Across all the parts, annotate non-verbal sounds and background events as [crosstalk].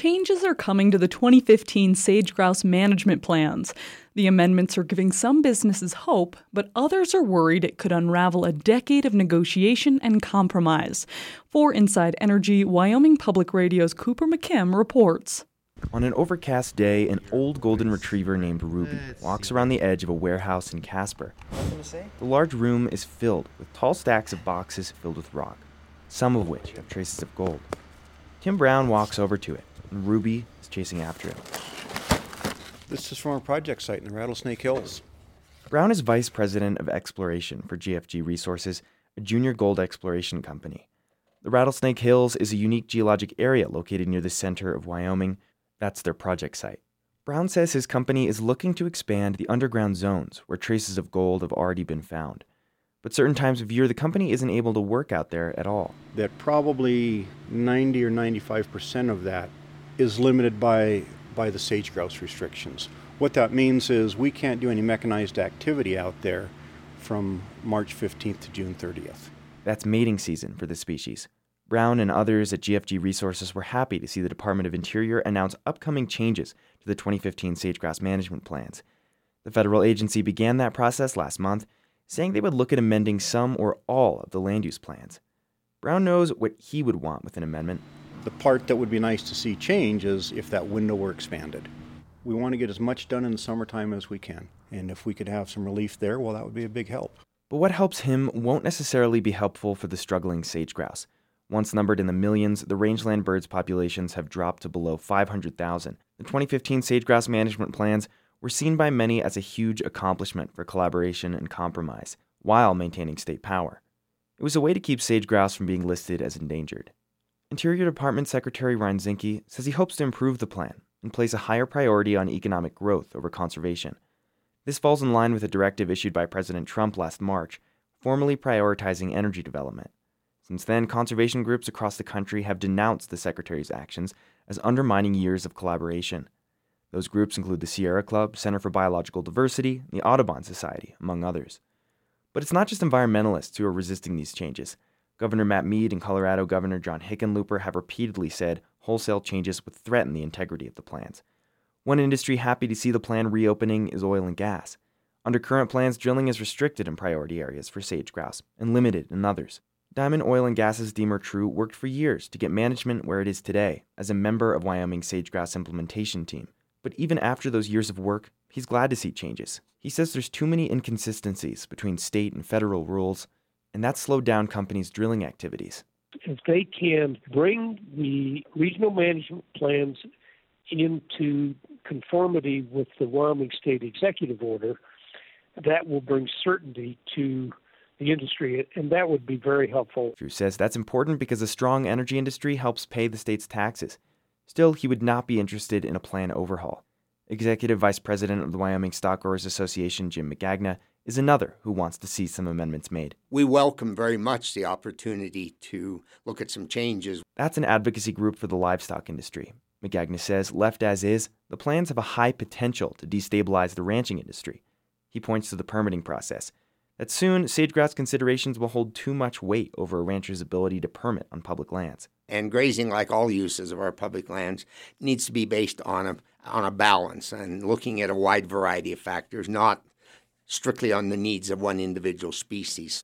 changes are coming to the 2015 sage grouse management plans. The amendments are giving some businesses hope, but others are worried it could unravel a decade of negotiation and compromise. For Inside Energy, Wyoming Public Radio's Cooper McKim reports. On an overcast day, an old golden retriever named Ruby walks around the edge of a warehouse in Casper. The large room is filled with tall stacks of boxes filled with rock, some of which have traces of gold. Tim Brown walks over to it, and Ruby is chasing after him. This is from our project site in the Rattlesnake Hills. Brown is vice president of exploration for GFG Resources, a junior gold exploration company. The Rattlesnake Hills is a unique geologic area located near the center of Wyoming. That's their project site. Brown says his company is looking to expand the underground zones where traces of gold have already been found but certain times of year the company isn't able to work out there at all. That probably 90 or 95 percent of that is limited by by the sage grouse restrictions. What that means is we can't do any mechanized activity out there from March 15th to June 30th. That's mating season for the species. Brown and others at GFG Resources were happy to see the Department of Interior announce upcoming changes to the 2015 sage-grouse management plans. The federal agency began that process last month saying they would look at amending some or all of the land use plans. Brown knows what he would want with an amendment. The part that would be nice to see change is if that window were expanded. We want to get as much done in the summertime as we can. And if we could have some relief there, well, that would be a big help. But what helps him won't necessarily be helpful for the struggling sage grouse. Once numbered in the millions, the rangeland birds' populations have dropped to below 500,000. The 2015 sage grouse management plans were seen by many as a huge accomplishment for collaboration and compromise, while maintaining state power. It was a way to keep sage grouse from being listed as endangered. Interior Department Secretary Ryan Zinke says he hopes to improve the plan and place a higher priority on economic growth over conservation. This falls in line with a directive issued by President Trump last March, formally prioritizing energy development. Since then, conservation groups across the country have denounced the Secretary's actions as undermining years of collaboration. Those groups include the Sierra Club, Center for Biological Diversity, and the Audubon Society, among others. But it's not just environmentalists who are resisting these changes. Governor Matt Mead and Colorado Governor John Hickenlooper have repeatedly said wholesale changes would threaten the integrity of the plans. One industry happy to see the plan reopening is oil and gas. Under current plans, drilling is restricted in priority areas for sage grouse and limited in others. Diamond Oil and Gas's Diemer True worked for years to get management where it is today as a member of Wyoming sage grouse implementation team. But even after those years of work, he's glad to see changes. He says there's too many inconsistencies between state and federal rules, and that slowed down companies' drilling activities. If they can bring the regional management plans into conformity with the Wyoming State Executive Order, that will bring certainty to the industry, and that would be very helpful. True says that's important because a strong energy industry helps pay the state's taxes. Still, he would not be interested in a plan overhaul. Executive Vice President of the Wyoming Stock Growers Association, Jim Magagna, is another who wants to see some amendments made. We welcome very much the opportunity to look at some changes. That's an advocacy group for the livestock industry. Magagna says, left as is, the plans have a high potential to destabilize the ranching industry. He points to the permitting process, that soon sage-grouse considerations will hold too much weight over a rancher's ability to permit on public lands. And grazing, like all uses of our public lands, needs to be based on a on a balance and looking at a wide variety of factors, not strictly on the needs of one individual species.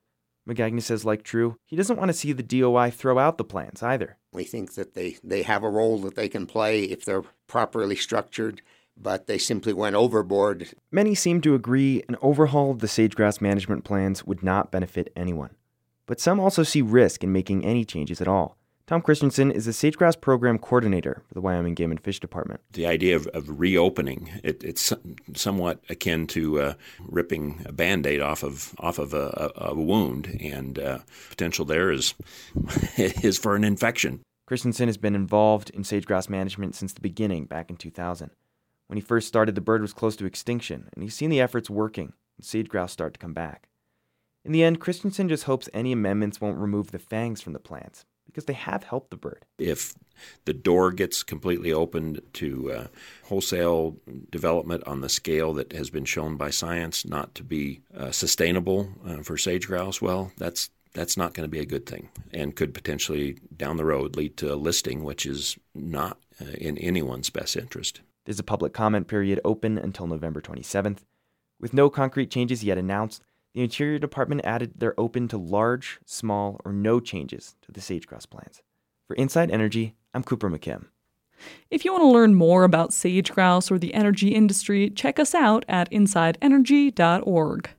Magagna says, like True, he doesn't want to see the DOI throw out the plans either. We think that they, they have a role that they can play if they're properly structured but they simply went overboard. Many seem to agree an overhaul of the sage-grouse management plans would not benefit anyone. But some also see risk in making any changes at all. Tom Christensen is the sage-grouse program coordinator for the Wyoming Game and Fish Department. The idea of, of reopening it, it's somewhat akin to uh, ripping a band-aid off of off of a, a, a wound, and uh, potential there is [laughs] is for an infection. Christensen has been involved in sage-grouse management since the beginning back in 2000. When he first started, the bird was close to extinction, and he's seen the efforts working, and sage grouse start to come back. In the end, Christensen just hopes any amendments won't remove the fangs from the plants, because they have helped the bird. If the door gets completely opened to uh, wholesale development on the scale that has been shown by science not to be uh, sustainable uh, for sage grouse, well, that's that's not going to be a good thing and could potentially down the road lead to a listing which is not uh, in anyone's best interest. There's a public comment period open until November 27th. With no concrete changes yet announced, the Interior Department added they're open to large, small, or no changes to the sage grouse plans. For Inside Energy, I'm Cooper McKim. If you want to learn more about sage grouse or the energy industry, check us out at insideenergy.org.